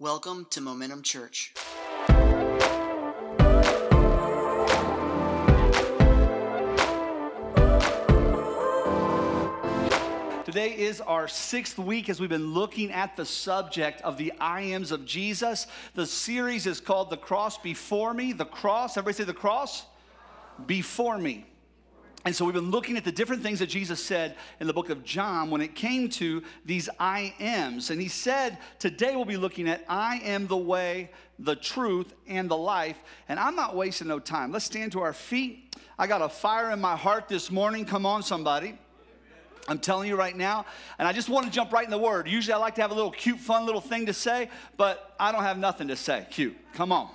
Welcome to Momentum Church. Today is our sixth week as we've been looking at the subject of the I ams of Jesus. The series is called The Cross Before Me. The cross, everybody say the cross? Before me. And so we've been looking at the different things that Jesus said in the book of John when it came to these I ams. And he said, Today we'll be looking at I am the way, the truth, and the life. And I'm not wasting no time. Let's stand to our feet. I got a fire in my heart this morning. Come on, somebody. I'm telling you right now, and I just want to jump right in the word. Usually I like to have a little cute, fun little thing to say, but I don't have nothing to say. Cute. Come on.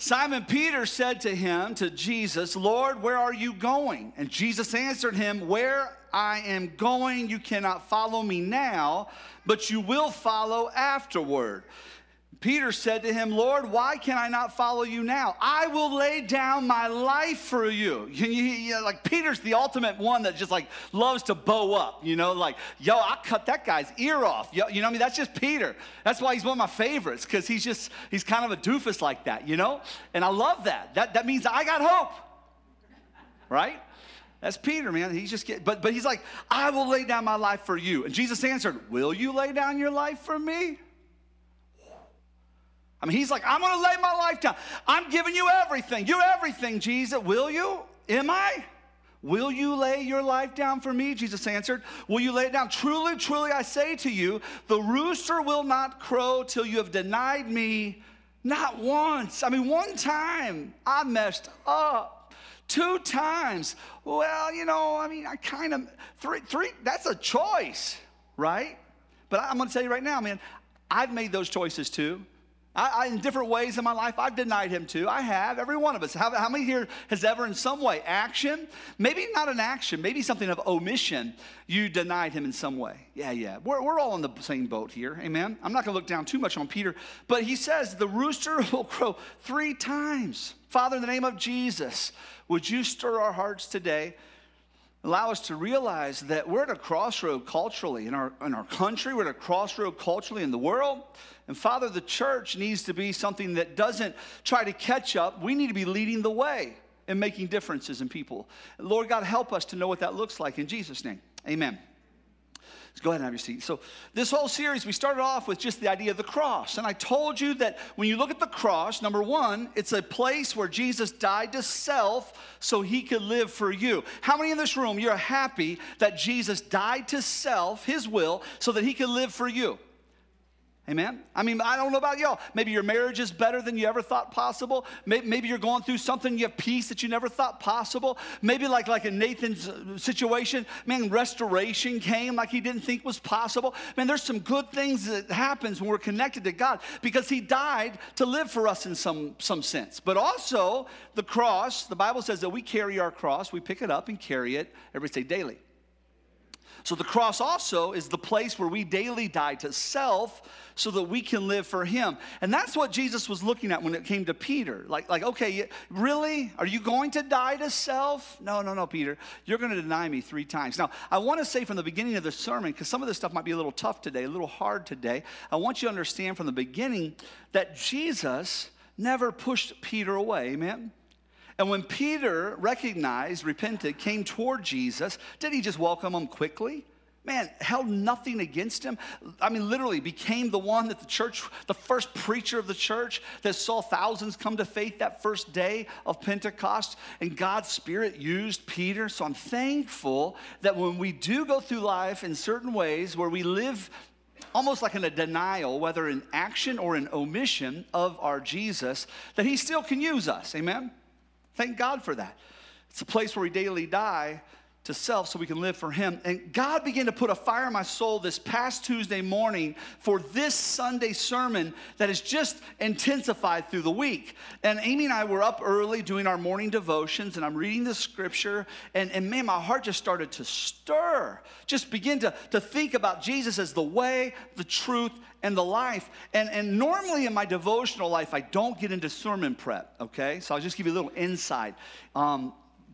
Simon Peter said to him, to Jesus, Lord, where are you going? And Jesus answered him, Where I am going, you cannot follow me now, but you will follow afterward. Peter said to him, Lord, why can I not follow you now? I will lay down my life for you. you, you, you like Peter's the ultimate one that just like loves to bow up, you know, like, yo, I cut that guy's ear off. Yo, you know what I mean? That's just Peter. That's why he's one of my favorites, because he's just, he's kind of a doofus like that, you know? And I love that. That, that means I got hope, right? That's Peter, man. He's just get, but but he's like, I will lay down my life for you. And Jesus answered, Will you lay down your life for me? I mean, he's like, I'm gonna lay my life down. I'm giving you everything. You're everything, Jesus. Will you? Am I? Will you lay your life down for me? Jesus answered. Will you lay it down? Truly, truly, I say to you, the rooster will not crow till you have denied me not once. I mean, one time I messed up. Two times. Well, you know, I mean, I kind of, three, three, that's a choice, right? But I'm gonna tell you right now, man, I've made those choices too. I, I, in different ways in my life, I've denied him too. I have, every one of us. How, how, many here has ever, in some way, action, maybe not an action, maybe something of omission, you denied him in some way? Yeah, yeah. We're, we're all in the same boat here, amen? I'm not gonna look down too much on Peter, but he says, the rooster will crow three times. Father, in the name of Jesus, would you stir our hearts today? allow us to realize that we're at a crossroad culturally in our, in our country, we're at a crossroad culturally in the world. And Father, the church needs to be something that doesn't try to catch up. We need to be leading the way and making differences in people. Lord God, help us to know what that looks like in Jesus' name. Amen. Let's go ahead and have your seat. So, this whole series, we started off with just the idea of the cross. And I told you that when you look at the cross, number one, it's a place where Jesus died to self so he could live for you. How many in this room, you're happy that Jesus died to self, his will, so that he could live for you? Amen? I mean, I don't know about y'all. Maybe your marriage is better than you ever thought possible. Maybe you're going through something, you have peace that you never thought possible. Maybe like, like in Nathan's uh, situation, man, restoration came like he didn't think was possible. Man, there's some good things that happens when we're connected to God because he died to live for us in some, some sense. But also, the cross, the Bible says that we carry our cross, we pick it up and carry it, every day daily. So the cross also is the place where we daily die to self so that we can live for him. And that's what Jesus was looking at when it came to Peter. Like, like okay, really? Are you going to die to self? No, no, no, Peter. You're going to deny me three times. Now, I want to say from the beginning of the sermon, because some of this stuff might be a little tough today, a little hard today. I want you to understand from the beginning that Jesus never pushed Peter away. Amen? And when Peter recognized, repented, came toward Jesus, did he just welcome him quickly? Man, held nothing against him. I mean, literally became the one that the church, the first preacher of the church that saw thousands come to faith that first day of Pentecost. And God's Spirit used Peter. So I'm thankful that when we do go through life in certain ways where we live almost like in a denial, whether in action or in omission of our Jesus, that he still can use us. Amen? Thank God for that. It's a place where we daily die to self so we can live for Him. And God began to put a fire in my soul this past Tuesday morning for this Sunday sermon that has just intensified through the week. And Amy and I were up early doing our morning devotions, and I'm reading the scripture, and, and man, my heart just started to stir. Just begin to, to think about Jesus as the way, the truth, and the life. And, and normally in my devotional life, I don't get into sermon prep, okay? So I'll just give you a little insight. Um,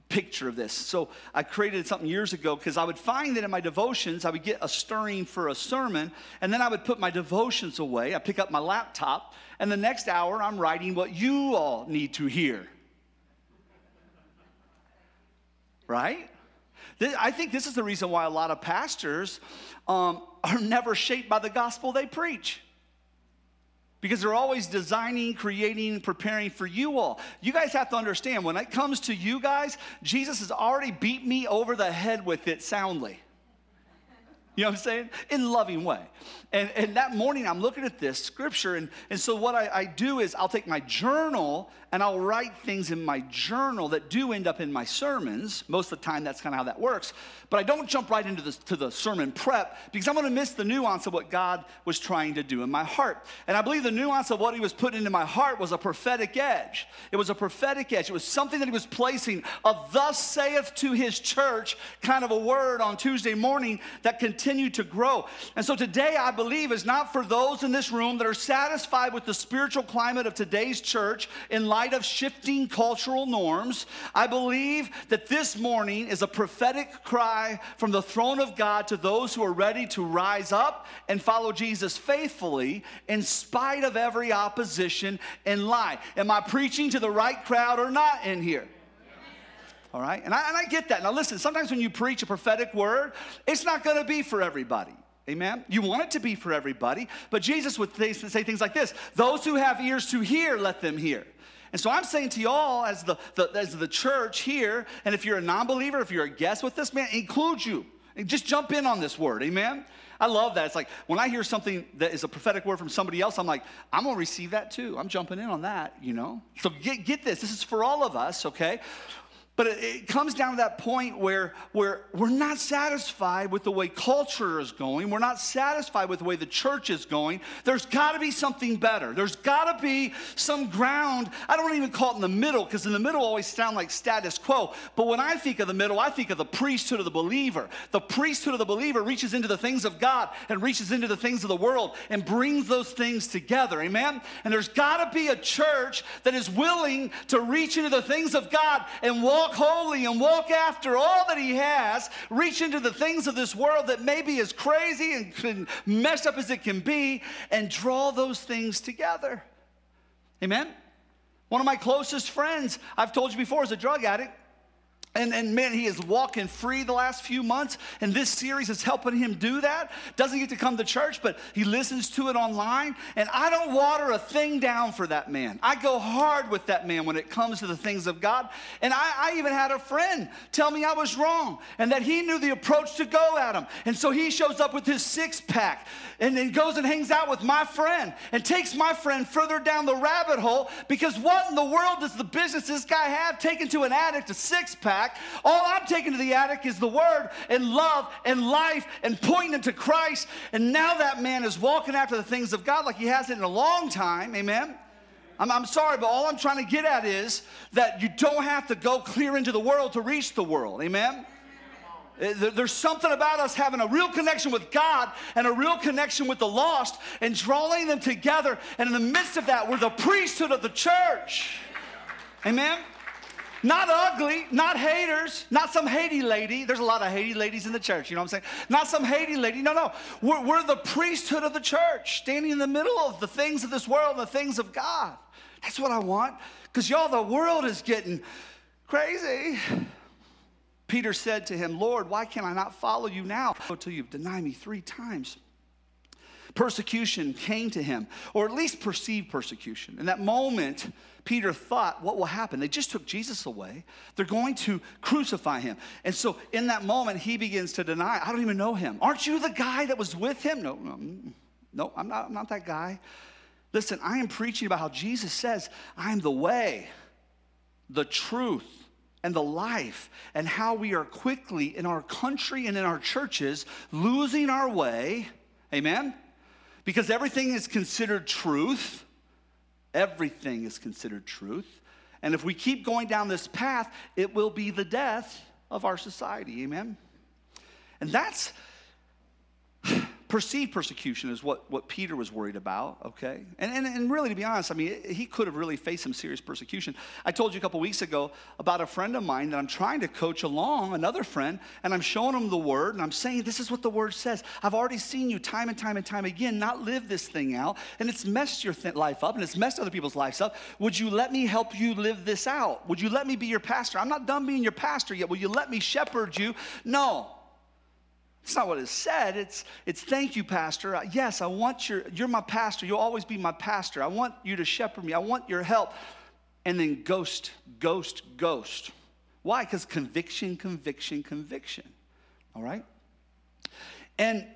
picture of this. So I created something years ago because I would find that in my devotions, I would get a stirring for a sermon, and then I would put my devotions away. I pick up my laptop, and the next hour I'm writing what you all need to hear. Right? I think this is the reason why a lot of pastors um, are never shaped by the gospel they preach because they're always designing, creating, preparing for you all. You guys have to understand when it comes to you guys, Jesus has already beat me over the head with it soundly. You know what I'm saying? In loving way. And, and that morning, I'm looking at this scripture, and, and so what I, I do is I'll take my journal and I'll write things in my journal that do end up in my sermons. Most of the time, that's kind of how that works. But I don't jump right into the, to the sermon prep because I'm going to miss the nuance of what God was trying to do in my heart. And I believe the nuance of what He was putting into my heart was a prophetic edge. It was a prophetic edge. It was something that He was placing a thus saith to His church kind of a word on Tuesday morning that continued to grow. And so today, I believe, is not for those in this room that are satisfied with the spiritual climate of today's church in light of shifting cultural norms. I believe that this morning is a prophetic cry from the throne of God to those who are ready to rise up and follow Jesus faithfully in spite of every opposition and lie. Am I preaching to the right crowd or not in here? All right? And I, and I get that. Now, listen, sometimes when you preach a prophetic word, it's not to be for everybody. Amen? You want it to be for everybody, but Jesus would say things like this Those who have ears to hear, let them hear. And so I'm saying to y'all, as the, the, as the church here, and if you're a non believer, if you're a guest with this, man, include you. Just jump in on this word. Amen? I love that. It's like when I hear something that is a prophetic word from somebody else, I'm like, I'm going to receive that too. I'm jumping in on that, you know? So get, get this. This is for all of us, okay? But it, comes down to that point where, where we're not satisfied with the way culture is going. We're not satisfied with the way the church is going. There's got to be something better. There's got to be some ground. I don't even call it in the middle because in the middle always sound like status quo. But when I think of the middle, I think of the priesthood of the believer. The priesthood of the believer reaches into the things of God and reaches into the things of the world and brings those things together. Amen? And there's got to be a church that is willing to reach into the things of God and walk walk holy and walk after all that he has, reach into the things of this world that may be as crazy and messed up as it can be, and draw those things together. Amen? One of my closest friends, I've told you before, is a drug addict. And, and man, he is walking free the last few months, and this series is helping him do that. Doesn't get to come to church, but he listens to it online. And I don't water a thing down for that man. I go hard with that man when it comes to the things of God. And I, I even had a friend tell me I was wrong and that he knew the approach to go at him. And so he shows up with his six pack and then goes and hangs out with my friend and takes my friend further down the rabbit hole because what in the world does the business this guy have taken to an addict a six pack? All I'm taking to the attic is the word and love and life and pointing him to Christ. And now that man is walking after the things of God like he hasn't in a long time. Amen. I'm, I'm, sorry, but all I'm trying to get at is that you don't have to go clear into the world to reach the world. Amen? Uh, there's something about us having a real connection with God and a real connection with the lost and drawing them together. And in the midst of that, we're the priesthood of the church. Amen? Not ugly, not haters, not some Haiti lady. There's a lot of Haiti ladies in the church, you know what I'm saying? Not some Haiti lady. No, no. We're, we're the priesthood of the church, standing in the middle of the things of this world and the things of God. That's what I want. Because y'all, the world is getting crazy. Peter said to him, Lord, why can I not follow you now until you've denied me three times? Persecution came to him, or at least perceived persecution. In that moment, Peter thought, what will happen? They just took Jesus away. They're going to crucify him. And so in that moment, he begins to deny, I don't even know him. Aren't you the guy that was with him? No, no, no I'm, not, I'm not that guy. Listen, I am preaching about how Jesus says, I am the way, the truth, and the life, and how we are quickly in our country and in our churches losing our way. Amen? Because everything is considered truth Everything is considered truth. And if we keep going down this path, it will be the death of our society. Amen? And that's Perceived persecution is what, what Peter was worried about, okay? And, and, and really, to be honest, I mean, he could have really faced some serious persecution. I told you a couple weeks ago about a friend of mine that I'm trying to coach along, another friend, and I'm showing him the word, and I'm saying, This is what the word says. I've already seen you time and time and time again not live this thing out, and it's messed your th- life up, and it's messed other people's lives up. Would you let me help you live this out? Would you let me be your pastor? I'm not done being your pastor yet. Will you let me shepherd you? No. It's not what it said. It's, it's thank you, Pastor. Uh, yes, I want your, you're my pastor. You'll always be my pastor. I want you to shepherd me. I want your help. And then ghost, ghost, ghost. Why? Because conviction, conviction, conviction. All right? And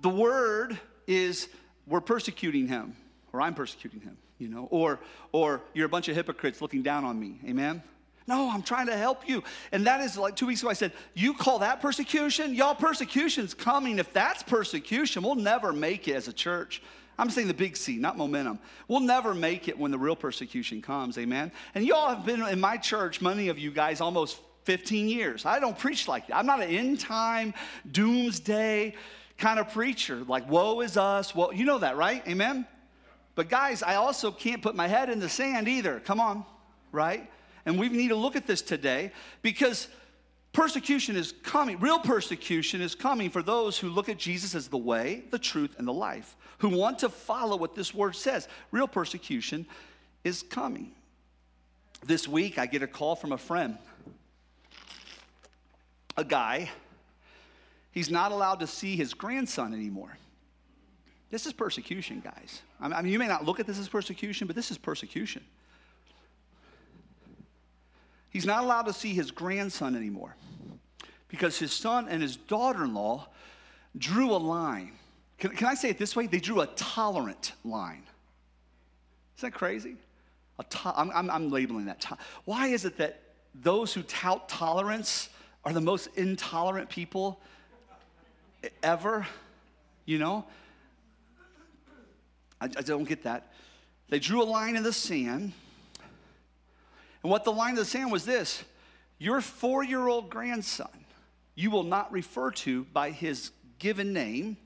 the word is we're persecuting him, or I'm persecuting him, you know, or, or you're a bunch of hypocrites looking down on me. Amen? No, I'm trying to help you. And that is like two weeks ago, I said, You call that persecution? Y'all, persecution's coming. If that's persecution, we'll never make it as a church. I'm saying the big C, not momentum. We'll never make it when the real persecution comes, amen? And y'all have been in my church, many of you guys, almost 15 years. I don't preach like that. I'm not an end time, doomsday kind of preacher, like, woe is us. Well, you know that, right? Amen? But guys, I also can't put my head in the sand either. Come on, right? And we need to look at this today because persecution is coming. Real persecution is coming for those who look at Jesus as the way, the truth, and the life, who want to follow what this word says. Real persecution is coming. This week, I get a call from a friend, a guy. He's not allowed to see his grandson anymore. This is persecution, guys. I mean, you may not look at this as persecution, but this is persecution. He's not allowed to see his grandson anymore because his son and his daughter in law drew a line. Can, can, I say it this way? They drew a tolerant line. Is that crazy? A to- I'm, I'm, I'm labeling that. To- Why is it that those who tout tolerance are the most intolerant people ever? You know? I, I don't get that. They drew a line in the sand and what the line of the sand was this your four year old grandson, you will not refer to by his given name,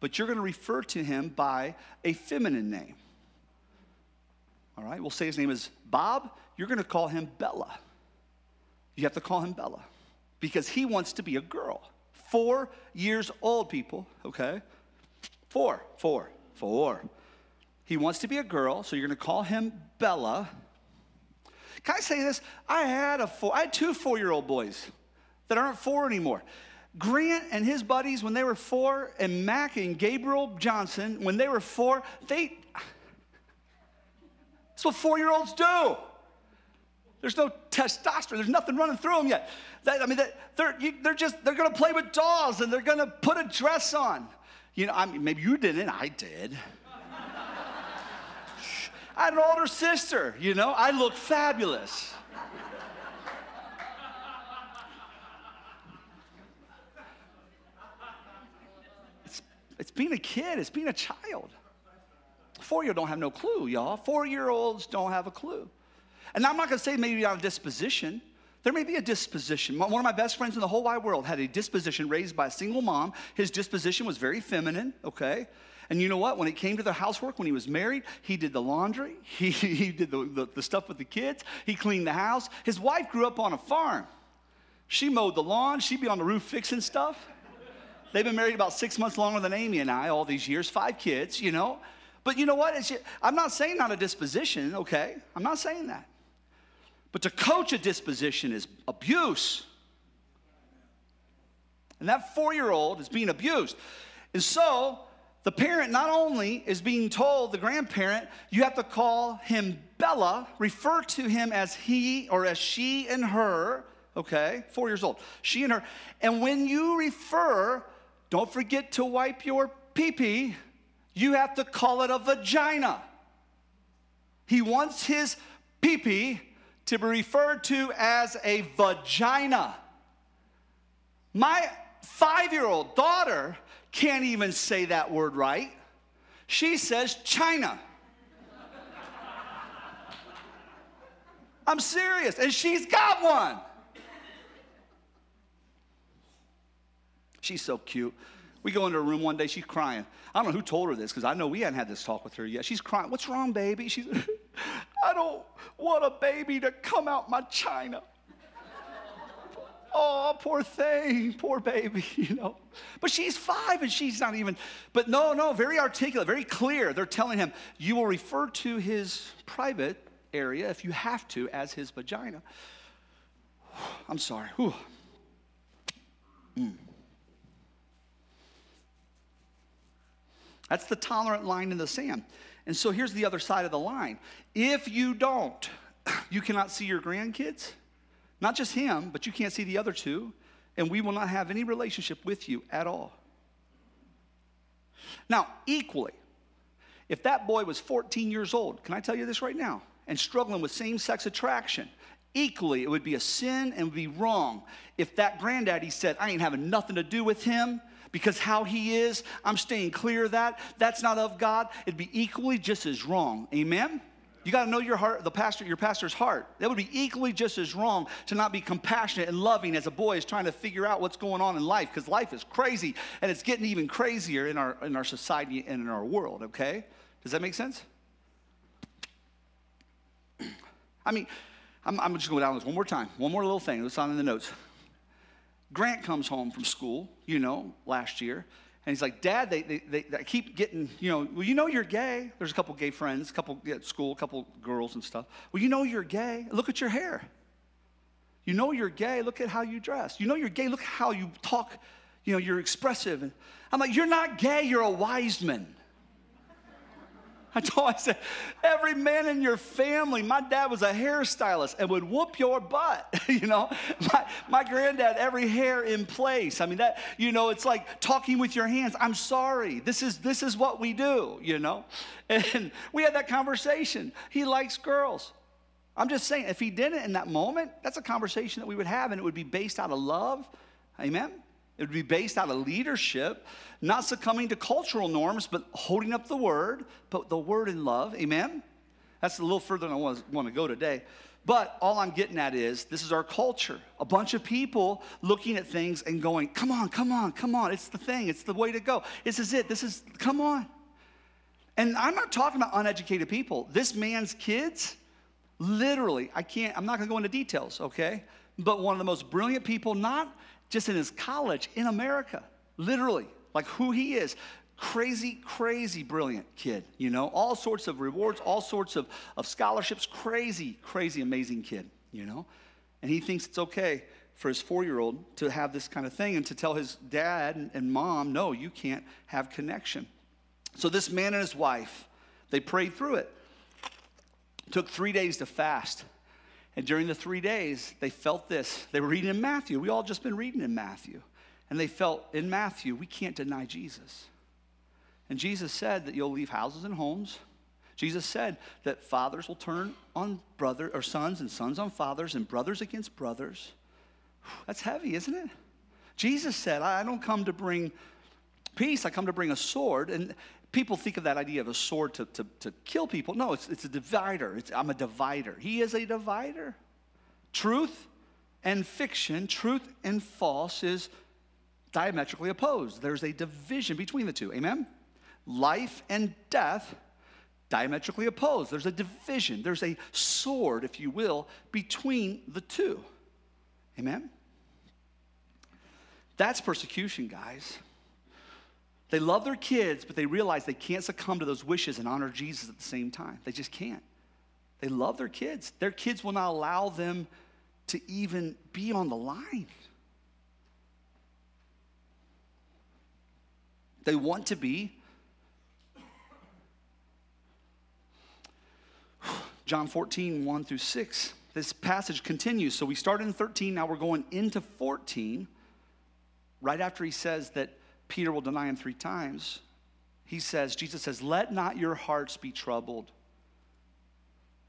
but you're going to refer to him by a feminine name. All right, we'll say his name is Bob. You're going to call him Bella. You have to call him Bella because he wants to be a girl. Four years old, people, okay? Four, four, four. He wants to be a girl, so you're going to call him Bella. Can I say this? I had a four, I had two four-year-old boys that aren't four anymore. Grant and his buddies, when they were four, and Mac and Gabriel Johnson, when they were four, they. That's what four year olds do. There's no testosterone. There's nothing running through them yet. That, I mean, they're, they're just, they're going to play with dolls and they're going to put a dress on. You know, I mean, maybe you didn't. I did. I had an older sister, you know, I look fabulous. It's, it's being a kid, it's being a child. Four year olds don't have no clue, y'all. Four year olds don't have a clue. And I'm not gonna say maybe a disposition. There may be a disposition. One of my best friends in the whole wide world had a disposition raised by a single mom. His disposition was very feminine, okay? And you know what? When it came to the housework, when he was married, he did the laundry, he, he did the, the, the stuff with the kids, he cleaned the house. His wife grew up on a farm. She mowed the lawn, she'd be on the roof fixing stuff. They've been married about six months longer than Amy and I, all these years, five kids, you know. But you know what? It's, I'm not saying not a disposition, okay? I'm not saying that. But to coach a disposition is abuse. And that four year old is being abused. And so the parent not only is being told, the grandparent, you have to call him Bella, refer to him as he or as she and her, okay, four years old, she and her. And when you refer, don't forget to wipe your pee pee, you have to call it a vagina. He wants his pee pee to be referred to as a vagina. My five year old daughter can't even say that word right. She says China. I'm serious. And she's got one. She's so cute. We go into her room one day, she's crying. I don't know who told her this because I know we hadn't had this talk with her yet. She's crying. What's wrong, baby? She's, I don't want a baby to come out my china. Oh, poor thing, poor baby, you know. But she's five and she's not even, but no, no, very articulate, very clear. They're telling him, you will refer to his private area, if you have to, as his vagina. I'm sorry. Mm. That's the tolerant line in the sand. And so here's the other side of the line. If you don't, you cannot see your grandkids, not just him, but you can't see the other two, and we will not have any relationship with you at all. Now, equally, if that boy was 14 years old, can I tell you this right now, and struggling with same sex attraction, equally, it would be a sin and would be wrong if that granddaddy said, I ain't having nothing to do with him because how he is, I'm staying clear of that. That's not of God. It'd be equally just as wrong. Amen? You got to know your heart, the pastor, your pastor's heart. That would be equally just as wrong to not be compassionate and loving as a boy is trying to figure out what's going on in life because life is crazy and it's getting even crazier in our in our society and in our world. Okay, does that make sense? I mean, I'm, I'm just going down this one more time. One more little thing. It's on in the notes. Grant comes home from school, you know, last year, and he's like, Dad, they, they, they, they, keep getting, you know, well, you know you're gay. There's a couple gay friends, a couple at school, a couple girls and stuff. Well, you know you're gay. Look at your hair. You know you're gay. Look at how you dress. You know you're gay. Look how you talk. You know, you're expressive. And I'm like, you're not gay. You're a wise man. I told I said, every man in your family, my dad was a hairstylist and would whoop your butt. you know, my, my granddad, every hair in place. I mean, that, you know, it's like talking with your hands. I'm sorry. This is this is what we do, you know. And we had that conversation. He likes girls. I'm just saying, if he didn't in that moment, that's a conversation that we would have, and it would be based out of love. Amen. It would be based out of leadership, not succumbing to cultural norms, but holding up the word, but the word in love. Amen? That's a little further than I want to go today. But all I'm getting at is this is our culture. A bunch of people looking at things and going, come on, come on, come on. It's the thing, it's the way to go. This is it. This is, come on. And I'm not talking about uneducated people. This man's kids, literally, I can't, I'm not gonna go into details, okay? But one of the most brilliant people, not just in his college in America, literally, like who he is. Crazy, crazy brilliant kid, you know, all sorts of rewards, all sorts of, of scholarships, crazy, crazy amazing kid, you know. And he thinks it's okay for his four year old to have this kind of thing and to tell his dad and, mom, no, you can't have connection. So this man and his wife, they prayed through it. it took three days to fast and during the three days, they felt this. They were reading in Matthew. We all just been reading in Matthew. And they felt in Matthew, we can't deny Jesus. And Jesus said that you'll leave houses and homes. Jesus said that fathers will turn on brother or sons and sons on fathers and brothers against brothers. That's heavy, isn't it? Jesus said, I don't come to bring peace, I come to bring a sword. And people think of that idea of a sword to, to, to kill people. No, it's, it's a divider. It's, I'm a divider. He is a divider. Truth and fiction, truth and false, is diametrically opposed. There's a division between the two. Amen? Life and death, diametrically opposed. There's a division. There's a sword, if you will, between the two. Amen? That's persecution, guys. They love their kids, but they realize they can't succumb to those wishes and honor Jesus at the same time. They just can't. They love their kids. Their kids will not allow them to even be on the line. They want to be. John 14, 1 through 6. This passage continues. So we started in 13, now we're going into 14. Right after he says that Peter will deny him three times, he says, Jesus says, Let not your hearts be troubled.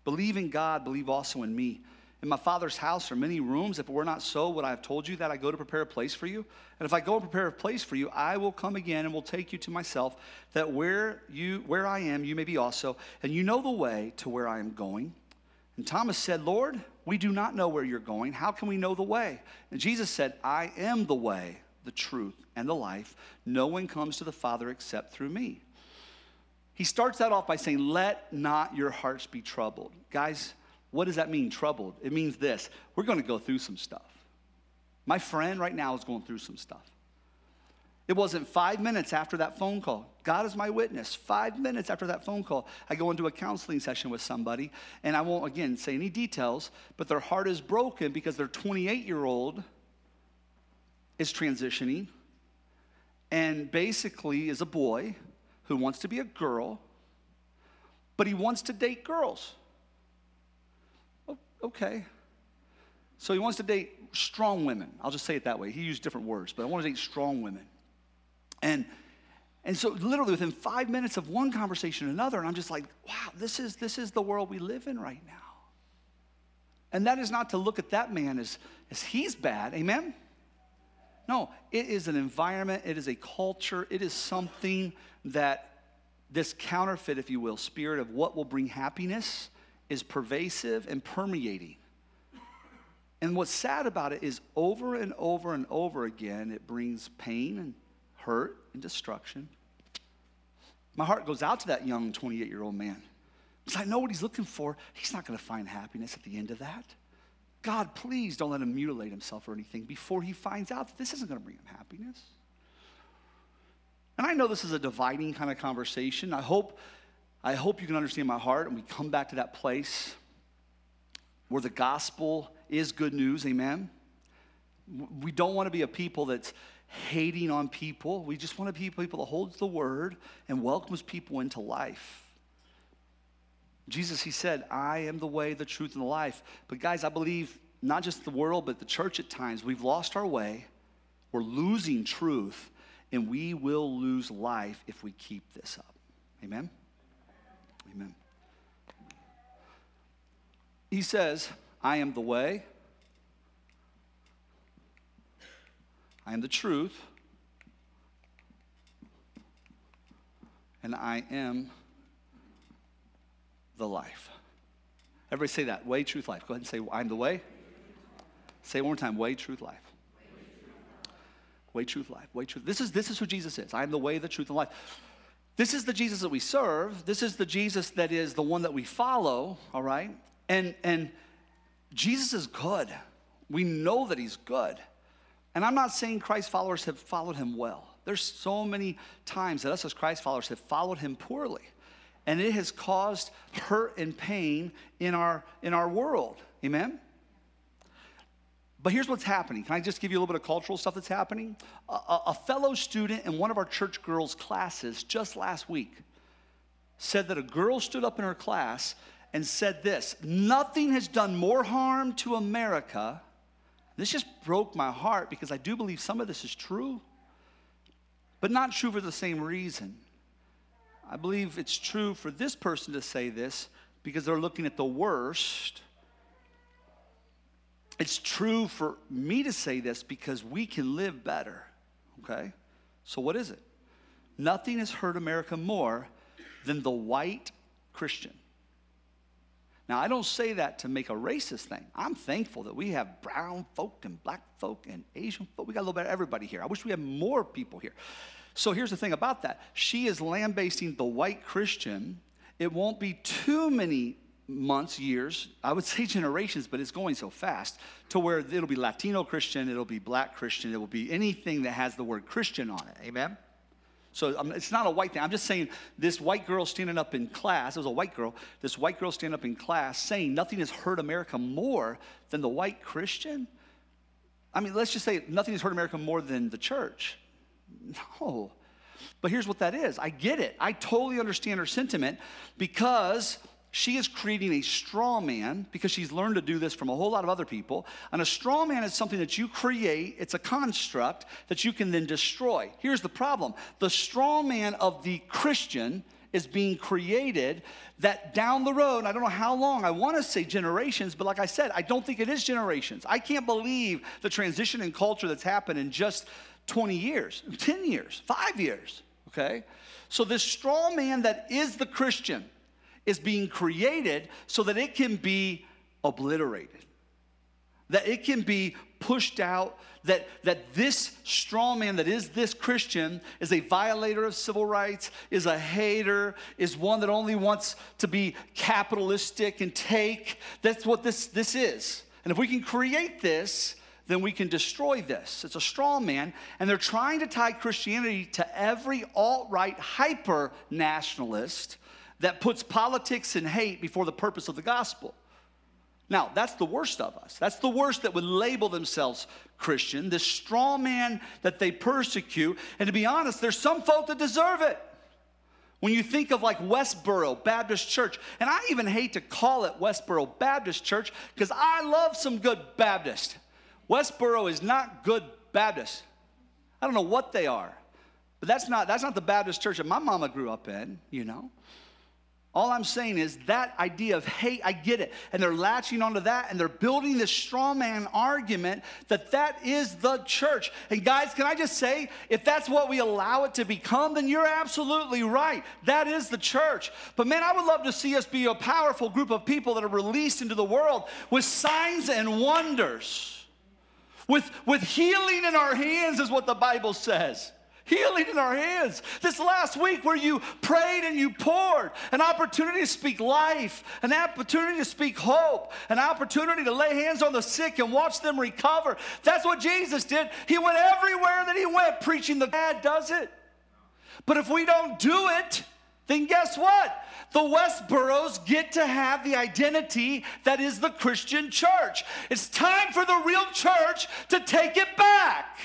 Believe in God, believe also in me. In my Father's house are many rooms. If it were not so, would I have told you that I go to prepare a place for you? And if I go and prepare a place for you, I will come again and will take you to myself, that where you where I am, you may be also, and you know the way to where I am going. And Thomas said, Lord, we do not know where you're going. How can we know the way? And Jesus said, I am the way, the truth, and the life. No one comes to the Father except through me. He starts that off by saying, Let not your hearts be troubled. Guys, what does that mean, troubled? It means this we're going to go through some stuff. My friend right now is going through some stuff. It wasn't five minutes after that phone call. God is my witness. Five minutes after that phone call, I go into a counseling session with somebody, and I won't, again, say any details, but their heart is broken because their 28 year old is transitioning and basically is a boy who wants to be a girl, but he wants to date girls. Okay. So he wants to date strong women. I'll just say it that way. He used different words, but I want to date strong women. And and so literally within five minutes of one conversation another, and I'm just like, wow, this is this is the world we live in right now. And that is not to look at that man as, as he's bad, amen? No, it is an environment, it is a culture, it is something that this counterfeit, if you will, spirit of what will bring happiness is pervasive and permeating. And what's sad about it is over and over and over again, it brings pain and hurt and destruction. My heart goes out to that young 28 year old man because I know what he's looking for. He's not going to find happiness at the end of that. God, please don't let him mutilate himself or anything before he finds out that this isn't going to bring him happiness. And I know this is a dividing kind of conversation. I hope, I hope you can understand my heart and we come back to that place where the gospel is good news, amen? We don't want to be a people that's hating on people. We just want to be people that holds the word and welcomes people into life. Jesus, he said, I am the way, the truth, and the life. But guys, I believe not just the world, but the church at times, we've lost our way. We're losing truth, and we will lose life if we keep this up. Amen? Amen. He says, I am the way, I am the truth, and I am the life. Everybody say that way, truth, life. Go ahead and say, I'm the way. Say one more time way, truth, life. Way, truth, life. Way, truth. This is, this is who Jesus is. I am the way, the truth, and life. This is the Jesus that we serve. This is the Jesus that is the one that we follow, all right? And, and Jesus is good. We know that he's good. And I'm not saying Christ followers have followed him well. There's so many times that us as Christ followers have followed him poorly. And it has caused hurt and pain in our, in our world. Amen? But here's what's happening. Can I just give you a little bit of cultural stuff that's happening? A, a, a fellow student in one of our church girls' classes just last week said that a girl stood up in her class and said this Nothing has done more harm to America this just broke my heart because I do believe some of this is true, but not true for the same reason. I believe it's true for this person to say this because they're looking at the worst. It's true for me to say this because we can live better, okay? So, what is it? Nothing has hurt America more than the white Christian. Now, I don't say that to make a racist thing. I'm thankful that we have brown folk and black folk and Asian folk. We got a little bit of everybody here. I wish we had more people here. So here's the thing about that she is lambasting the white Christian. It won't be too many months, years, I would say generations, but it's going so fast to where it'll be Latino Christian, it'll be black Christian, it will be anything that has the word Christian on it. Amen? So um, it's not a white thing. I'm just saying this white girl standing up in class, it was a white girl, this white girl standing up in class saying nothing has hurt America more than the white Christian. I mean, let's just say nothing has hurt America more than the church. No. But here's what that is I get it. I totally understand her sentiment because she is creating a straw man because she's learned to do this from a whole lot of other people. And a straw man is something that you create, it's a construct that you can then destroy. Here's the problem the straw man of the Christian is being created that down the road, I don't know how long, I want to say generations, but like I said, I don't think it is generations. I can't believe the transition in culture that's happened in just 20 years, 10 years, five years, okay? So, this straw man that is the Christian, is being created so that it can be obliterated, that it can be pushed out, that, that this strong man that is this Christian is a violator of civil rights, is a hater, is one that only wants to be capitalistic and take. That's what this, this is. And if we can create this, then we can destroy this. It's a straw man, and they're trying to tie Christianity to every alt right hyper nationalist that puts politics and hate before the purpose of the gospel. Now, that's the worst of us. That's the worst that would label themselves Christian, this straw man that they persecute. And to be honest, there's some folk that deserve it. When you think of like Westboro Baptist Church, and I even hate to call it Westboro Baptist Church because I love some good Baptist. Westboro is not good Baptist. I don't know what they are, but that's not, that's not the Baptist church that my mama grew up in, you know. All I'm saying is that idea of hate, I get it. And they're latching onto that and they're building this straw man argument that that is the church. And guys, can I just say, if that's what we allow it to become, then you're absolutely right. That is the church. But man, I would love to see us be a powerful group of people that are released into the world with signs and wonders, with, with healing in our hands, is what the Bible says healing in our hands. This last week, where you prayed and you poured, an opportunity to speak life, an opportunity to speak hope, an opportunity to lay hands on the sick and watch them recover. That's what Jesus did. He went everywhere that he went preaching the bad does it. But if we don't do it, then guess what? The Westboros get to have the identity that is the Christian church. It's time for the real church to take it back.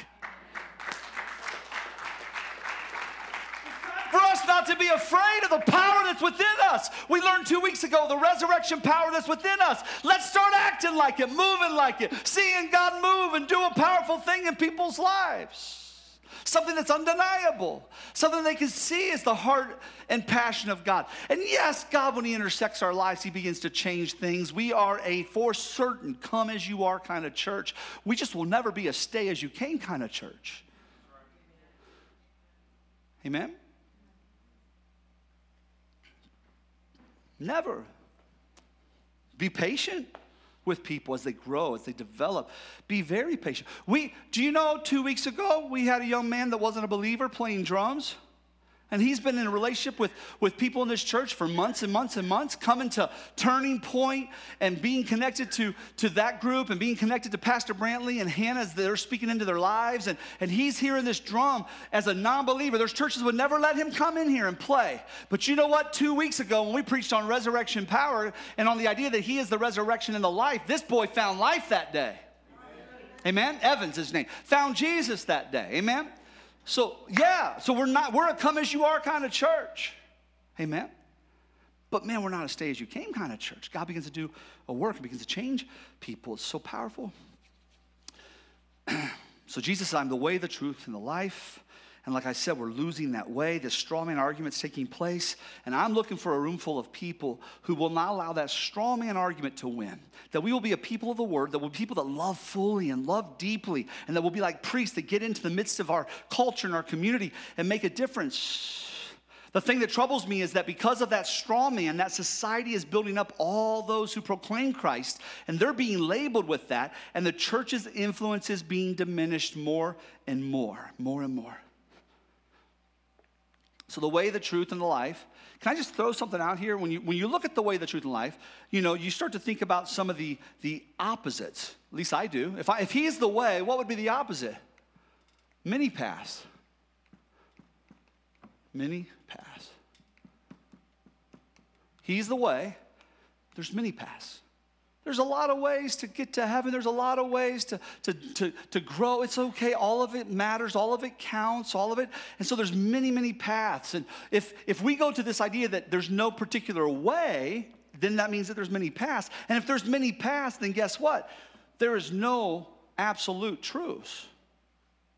for us not to be afraid of the power that's within us. We learned two weeks ago the resurrection power that's within us. Let's start acting like it, moving like it, seeing God move and do a powerful thing in people's lives. Something that's undeniable, something they can see is the heart and passion of God. And yes, God, when He intersects our lives, He begins to change things. We are a for certain come as you are kind of church. We just will never be a stay as you came kind of church. Amen? Never. Be patient with people as they grow, as they develop. Be very patient. We, do you know, two weeks ago, we had a young man that wasn't a believer playing drums. And he's been in a relationship with, with people in this church for months and months and months, coming to Turning Point and being connected to, to that group and being connected to Pastor Brantley and Hannah as they're speaking into their lives. And, and he's hearing this drum as a non believer. There's churches would never let him come in here and play. But you know what? Two weeks ago, when we preached on resurrection power and on the idea that he is the resurrection and the life, this boy found life that day. Amen. Evans, is his name. Found Jesus that day. Amen. So, yeah, so we're not, we're a come as you are kind of church. Amen. But man, we're not a stay as you came kind of church. God begins to do a work begins to change people. It's so powerful. so Jesus I'm the way, the truth, and the life. And like I said, we're losing that way. The straw man argument's taking place. And I'm looking for a room full of people who will not allow that straw man argument to win. That we will be a people of the word, that we'll be people that love fully and love deeply, and that we'll be like priests that get into the midst of our culture and our community and make a difference. The thing that troubles me is that because of that straw man, that society is building up all those who proclaim Christ, and they're being labeled with that, and the church's influence is being diminished more and more, more and more. So, the way, the truth, and the life. Can I just throw something out here? When you, when you look at the way, the truth, and life, you know, you start to think about some of the, the opposites. At least I do. If, I, if he's the way, what would be the opposite? Many pass. Many pass. He's the way, there's many pass. There's a lot of ways to get to heaven. There's a lot of ways to, to, to, to grow. It's okay. All of it matters. All of it counts. All of it. And so there's many, many paths. And if, if we go to this idea that there's no particular way, then that means that there's many paths. And if there's many paths, then guess what? There is no absolute truth.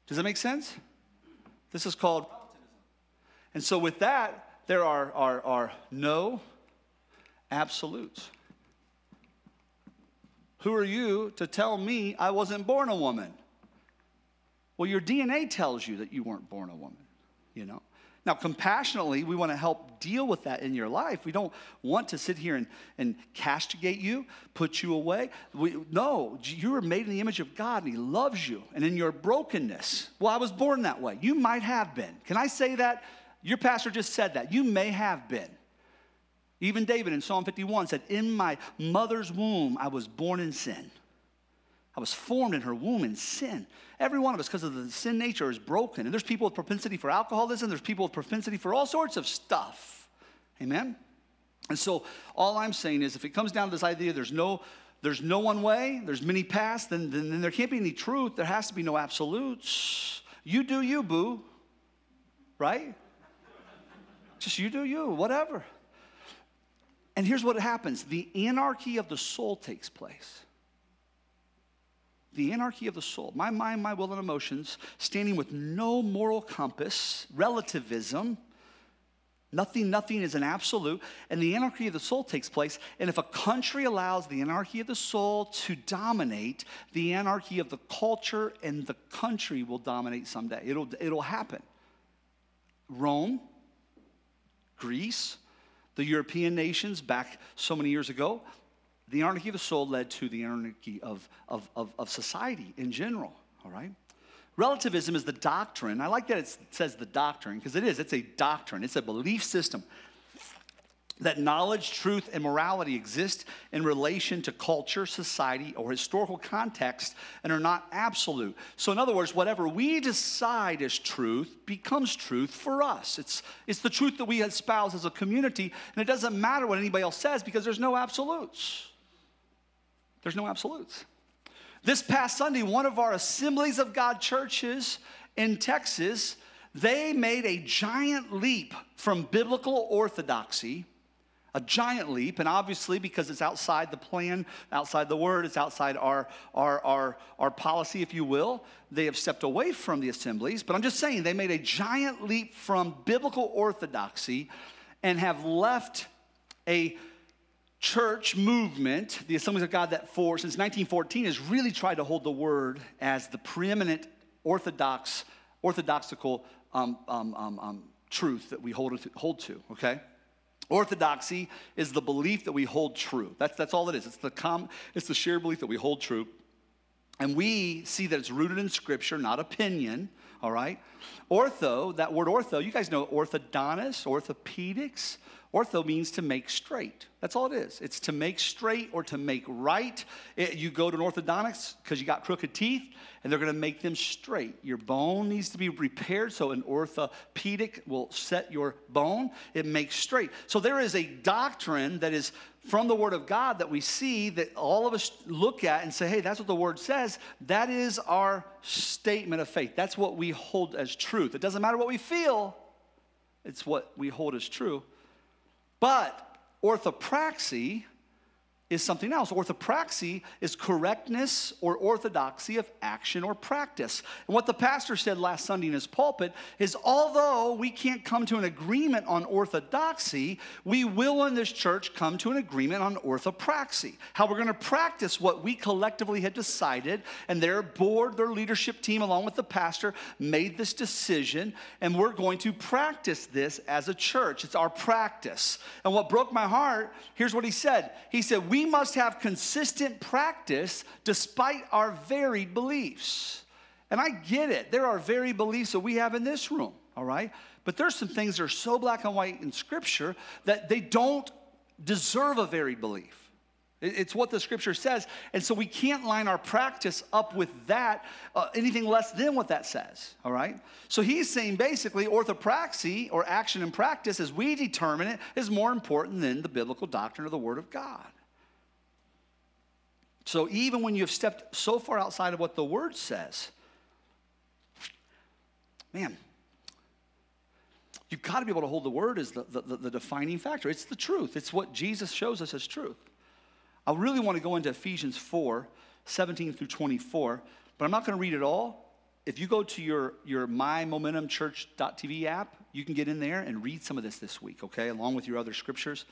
Does that make sense? This is called. And so with that, there are, are, are no absolutes. Who are you to tell me I wasn't born a woman? Well, your DNA tells you that you weren't born a woman, you know? Now, compassionately, we want to help deal with that in your life. We don't want to sit here and, and castigate you, put you away. We, no, you were made in the image of God and He loves you. And in your brokenness, well, I was born that way. You might have been. Can I say that? Your pastor just said that. You may have been. Even David in Psalm 51 said, In my mother's womb, I was born in sin. I was formed in her womb in sin. Every one of us, because of the sin nature, is broken. And there's people with propensity for alcoholism, there's people with propensity for all sorts of stuff. Amen? And so all I'm saying is if it comes down to this idea there's no there's no one way, there's many paths, then, then, then there can't be any truth. There has to be no absolutes. You do you, boo. Right? Just you do you, whatever. And here's what happens the anarchy of the soul takes place the anarchy of the soul, my mind, my will, and emotions, standing with no moral compass, relativism. Nothing, nothing is an absolute. And the anarchy of the soul takes place. And if a country allows the anarchy of the soul to dominate, the anarchy of the culture and the country will dominate someday. It'll, it'll happen. Rome, Greece, the European nations back so many years ago, the anarchy of the soul led to the anarchy of, of, of, of society in general, all right? Relativism is the doctrine. I like that it says the doctrine because it is. It's a doctrine, it's a belief system that knowledge, truth, and morality exist in relation to culture, society, or historical context and are not absolute. So, in other words, whatever we decide is truth becomes truth for us. It's, it's the truth that we espouse as a community, and it doesn't matter what anybody else says because there's no absolutes. There's no absolutes. This past Sunday, one of our Assemblies of God churches in Texas, they made a giant leap from biblical orthodoxy, a giant leap, and obviously because it's outside the plan, outside the word, it's outside our, our, our, our policy, if you will, they have stepped away from the assemblies. But I'm just saying, they made a giant leap from biblical orthodoxy and have left a church movement, the Assemblies of God, that for since 1914 has really tried to hold the word as the preeminent orthodox, orthodoxical um, um, um, um truth that we hold hold to, okay? Orthodoxy is the belief that we hold true. That's, that's all it is. It's the, com, it's the shared belief that we hold true. And we see that it's rooted in scripture, not opinion, all right? Ortho, that word ortho, you guys know orthodontist, orthopedics. Ortho means to make straight. That's all it is. It's to make straight or to make right. It, you go to an orthodontist because you got crooked teeth and they're going to make them straight. Your bone needs to be repaired, so an orthopedic will set your bone. It makes straight. So there is a doctrine that is from the Word of God that we see that all of us look at and say, hey, that's what the Word says. That is our statement of faith. That's what we hold as truth. It doesn't matter what we feel, it's what we hold as true. But orthopraxy is something else. Orthopraxy is correctness or orthodoxy of action or practice. And what the pastor said last Sunday in his pulpit is although we can't come to an agreement on orthodoxy, we will in this church come to an agreement on orthopraxy. How we're going to practice what we collectively had decided, and their board, their leadership team, along with the pastor, made this decision, and we're going to practice this as a church. It's our practice. And what broke my heart, here's what he said. He said, we must have consistent practice despite our varied beliefs. And I get it. There are varied beliefs that we have in this room, all right? But there's some things that are so black and white in Scripture that they don't deserve a varied belief. It's what the scripture says. And so we can't line our practice up with that, uh, anything less than what that says, all right? So he's saying basically orthopraxy or action and practice as we determine it is more important than the biblical doctrine of the Word of God. So even when you've stepped so far outside of what the word says, man, you've got to be able to hold the word as the, the, the, defining factor. It's the truth, it's what Jesus shows us as truth. I really want to go into Ephesians 4 17 through 24, but I'm not going to read it all. If you go to your, your mymomentumchurch.tv app, you can get in there and read some of this this week, okay, along with your other scriptures.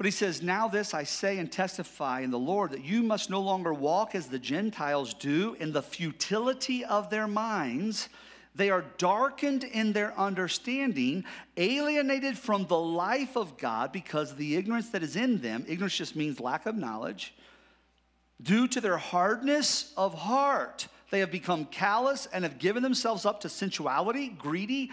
But he says, Now this I say and testify in the Lord that you must no longer walk as the Gentiles do in the futility of their minds, They are darkened in their understanding, alienated from the life of God because of the ignorance that is in them. Ignorance just means lack of knowledge. Due to their hardness of heart, they have become callous and have given themselves up to sensuality, greedy,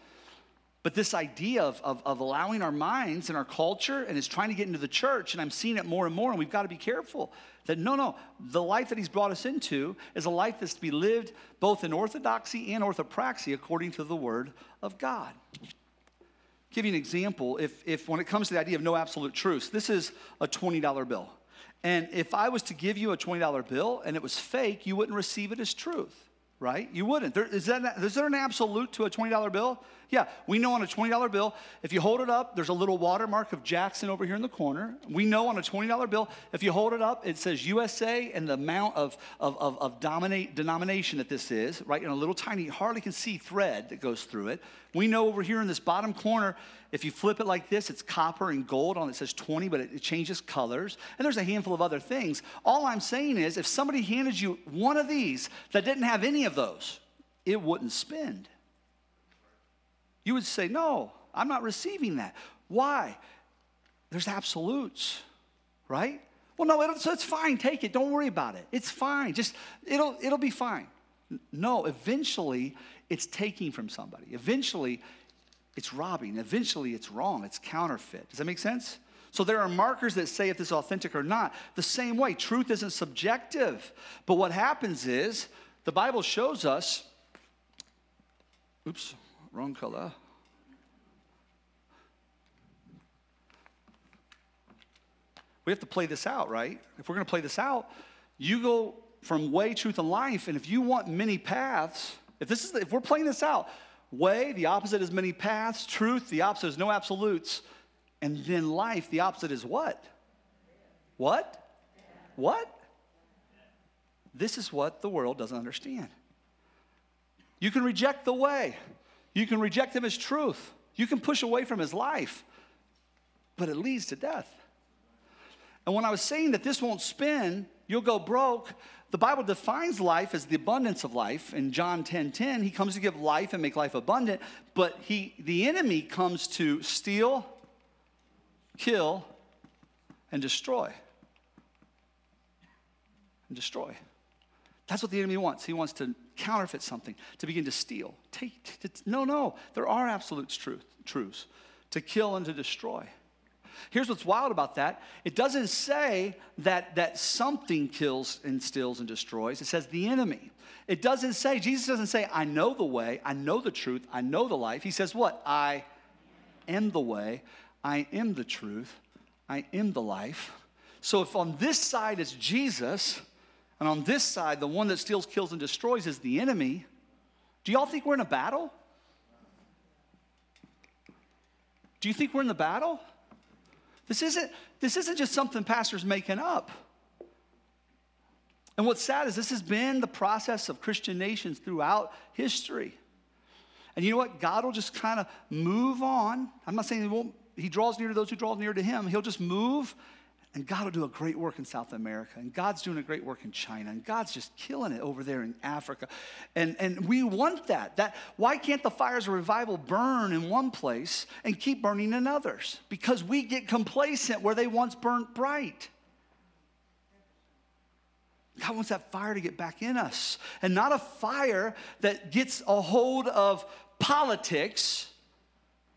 But this idea of, of, of, allowing our minds and our culture and is trying to get into the church, and I'm seeing it more and more, and we've got to be careful that no, no, the life that he's brought us into is a life that's to be lived both in orthodoxy and orthopraxy according to the word of God. give you an example. If, if when it comes to the idea of no absolute truth, this is a $20 bill. And if I was to give you a $20 bill and it was fake, you wouldn't receive it as truth, right? You wouldn't. There, is, that, is there an absolute to a $20 bill? Yeah, we know on a $20 bill, if you hold it up, there's a little watermark of Jackson over here in the corner. We know on a $20 bill, if you hold it up, it says USA and the amount of, of, of, of dominate, denomination that this is, right? In a little tiny, hardly can see thread that goes through it. We know over here in this bottom corner, if you flip it like this, it's copper and gold on it says 20, but it, it changes colors. And there's a handful of other things. All I'm saying is, if somebody handed you one of these that didn't have any of those, it wouldn't spend. You would say, No, I'm not receiving that. Why? There's absolutes, right? Well, no, it's, it's fine. Take it. Don't worry about it. It's fine. Just, it'll, it'll be fine. No, eventually, it's taking from somebody. Eventually, it's robbing. Eventually, it's wrong. It's counterfeit. Does that make sense? So there are markers that say if this is authentic or not. The same way, truth isn't subjective. But what happens is the Bible shows us, oops, Wrong color. We have to play this out, right? If we're going to play this out, you go from way, truth, and life, and if you want many paths, if this is if we're playing this out, way, the opposite is many paths, truth, the opposite is no absolutes, and then life, the opposite is what? What? What? This is what the world doesn't understand. You can reject the way. You can reject him as truth. You can push away from his life, but it leads to death. And when I was saying that this won't spin, you'll go broke, the Bible defines life as the abundance of life. In John 10 10, he comes to give life and make life abundant, but he, the enemy comes to steal, kill, and destroy. And destroy. That's what the enemy wants. He wants to counterfeit something, to begin to steal. Take, to, no, no, there are absolute truth, truths to kill and to destroy. Here's what's wild about that it doesn't say that, that something kills and steals and destroys, it says the enemy. It doesn't say, Jesus doesn't say, I know the way, I know the truth, I know the life. He says, What? I am the way, I am the truth, I am the life. So if on this side is Jesus, and on this side, the one that steals, kills, and destroys is the enemy. Do y'all think we're in a battle? Do you think we're in the battle? This isn't, this isn't just something pastors making up. And what's sad is this has been the process of Christian nations throughout history. And you know what? God will just kind of move on. I'm not saying he won't, he draws near to those who draw near to him. He'll just move and God will do a great work in South America. And God's doing a great work in China. And God's just killing it over there in Africa. And, and we want that. that. Why can't the fires of revival burn in one place and keep burning in others? Because we get complacent where they once burnt bright. God wants that fire to get back in us. And not a fire that gets a hold of politics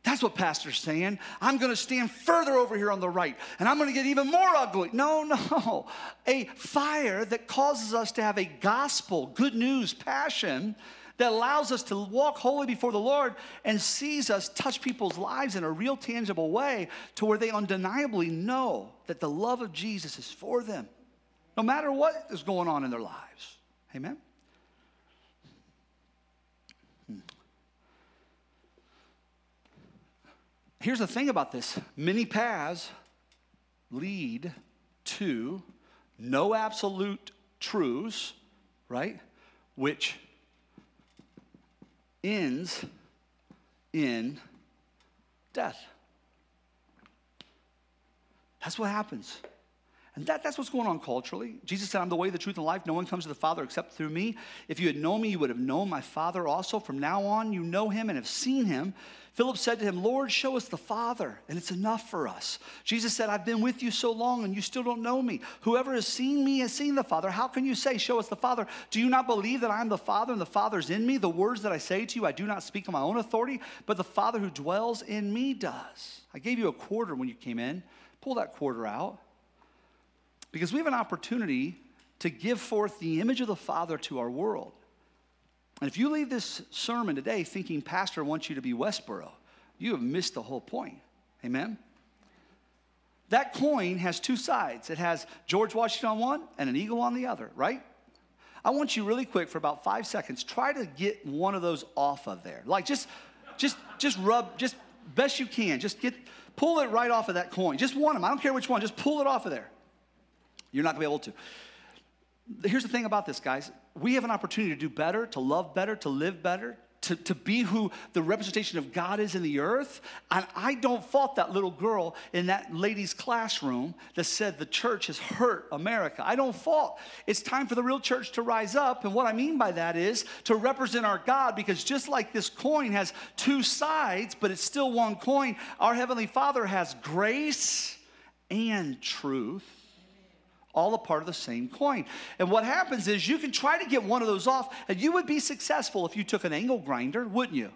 that's what Pastor's saying. I'm going to stand further over here on the right and I'm going to get even more ugly. No, no. A fire that causes us to have a gospel, good news, passion that allows us to walk holy before the Lord and sees us touch people's lives in a real tangible way to where they undeniably know that the love of Jesus is for them, no matter what is going on in their lives. Amen? Here's the thing about this many paths lead to no absolute truths, right? Which ends in death. That's what happens. And that, that's what's going on culturally. Jesus said, I'm the way, the truth, and life. No one comes to the Father except through me. If you had known me, you would have known my Father also. From now on, you know him and have seen him. Philip said to him, Lord, show us the Father, and it's enough for us. Jesus said, I've been with you so long, and you still don't know me. Whoever has seen me has seen the Father. How can you say, Show us the Father? Do you not believe that I am the Father, and the Father's in me? The words that I say to you, I do not speak on my own authority, but the Father who dwells in me does. I gave you a quarter when you came in. Pull that quarter out. Because we have an opportunity to give forth the image of the Father to our world. And if you leave this sermon today thinking Pastor wants you to be Westboro, you have missed the whole point. Amen? That coin has two sides. It has George Washington on one and an eagle on the other, right? I want you really quick for about five seconds, try to get one of those off of there. Like just, just, just rub, just best you can. Just get, pull it right off of that coin. Just one of them. I don't care which one. Just pull it off of there. You're not gonna be able to. Here's the thing about this, guys. We have an opportunity to do better, to love better, to live better, to, to be who the representation of God is in the earth. And I don't fault that little girl in that lady's classroom that said the church has hurt America. I don't fault. It's time for the real church to rise up. And what I mean by that is to represent our God, because just like this coin has two sides, but it's still one coin, our Heavenly Father has grace and truth all a part of the same coin. And what happens is you can try to get one of those off, and you would be successful if you took an angle grinder, wouldn't you?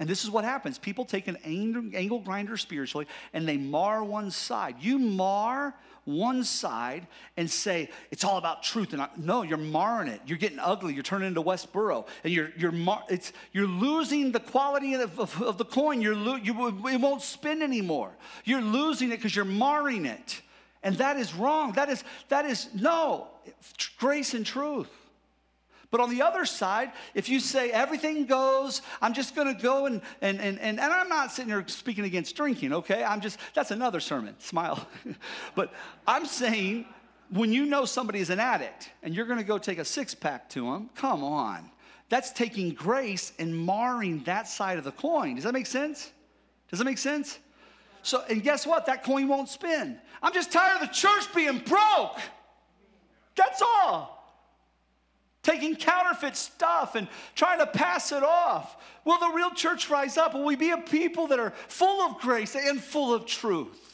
And this is what happens people take an angle grinder spiritually and they mar one side. You mar one side and say it's all about truth and I, no you're marring it you're getting ugly you're turning into westboro and you're you're mar, it's you're losing the quality of, of, of the coin you're lo- you, it won't spin anymore you're losing it because you're marring it and that is wrong. That is, that is no, grace and truth. But on the other side, if you say everything goes, I'm just gonna go and, and, and, and, and I'm not sitting here speaking against drinking, okay? I'm just, that's another sermon, smile. but I'm saying when you know somebody is an addict and you're gonna go take a six pack to them, come on. That's taking grace and marring that side of the coin. Does that make sense? Does that make sense? So, and guess what? That coin won't spin. I'm just tired of the church being broke. That's all. Taking counterfeit stuff and trying to pass it off. Will the real church rise up? Will we be a people that are full of grace and full of truth?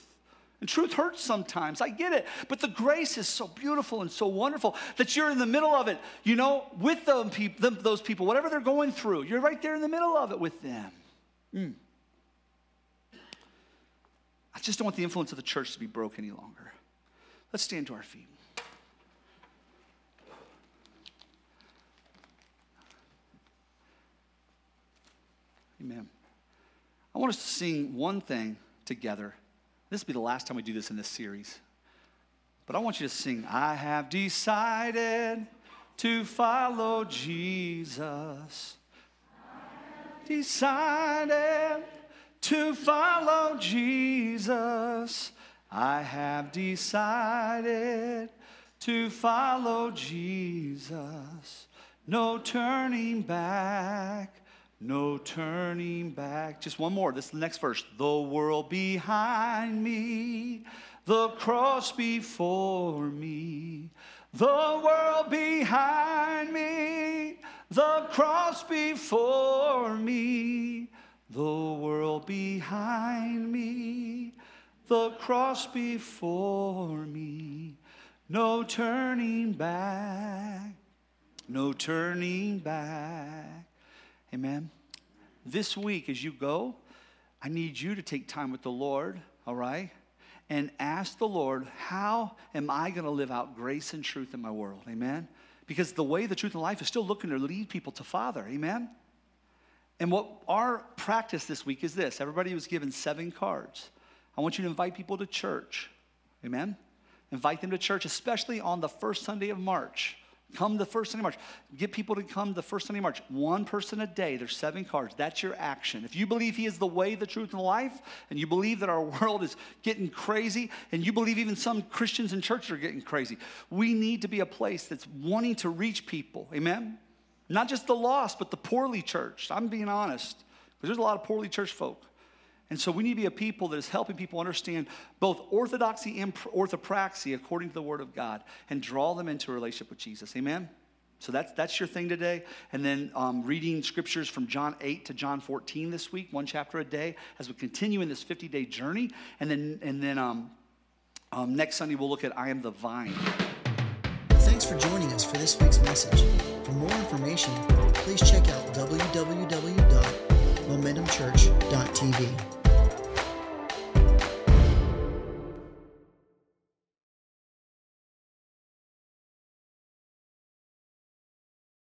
And truth hurts sometimes, I get it. But the grace is so beautiful and so wonderful that you're in the middle of it, you know, with them, those people, whatever they're going through. You're right there in the middle of it with them. Mm. I just don't want the influence of the church to be broke any longer. Let's stand to our feet. Amen. I want us to sing one thing together. This will be the last time we do this in this series. But I want you to sing, I have decided to follow Jesus. Decided to follow Jesus. I have decided to follow Jesus. No turning back, no turning back. Just one more. This next verse. The world behind me, the cross before me. The world behind me, the cross before me the world behind me, the cross before me, no turning back, no turning back. Amen. This week, as you go, I need you to take time with the Lord, all right? And ask the Lord, how am I going to live out grace and truth in my world? Amen. Because the way, the truth, and life is still looking to lead people to Father. Amen. And what our practice this week is this everybody was given seven cards. I want you to invite people to church. Amen? Invite them to church, especially on the first Sunday of March. Come the first Sunday of March. Get people to come the first Sunday of March. One person a day. There's seven cards. That's your action. If you believe He is the way, the truth, and the life, and you believe that our world is getting crazy, and you believe even some Christians in churches are getting crazy, we need to be a place that's wanting to reach people. Amen? Not just the lost, but the poorly churched. I'm being honest, because there's a lot of poorly church folk. And so we need to be a people that is helping people understand both orthodoxy and orthopraxy according to the Word of God and draw them into a relationship with Jesus. Amen? So that's, that's your thing today. And then um, reading scriptures from John 8 to John 14 this week, one chapter a day, as we continue in this 50 day journey. And then, and then um, um, next Sunday, we'll look at I am the vine. Thanks for joining us for this week's message. For more information, please check out www.momentumchurch.tv.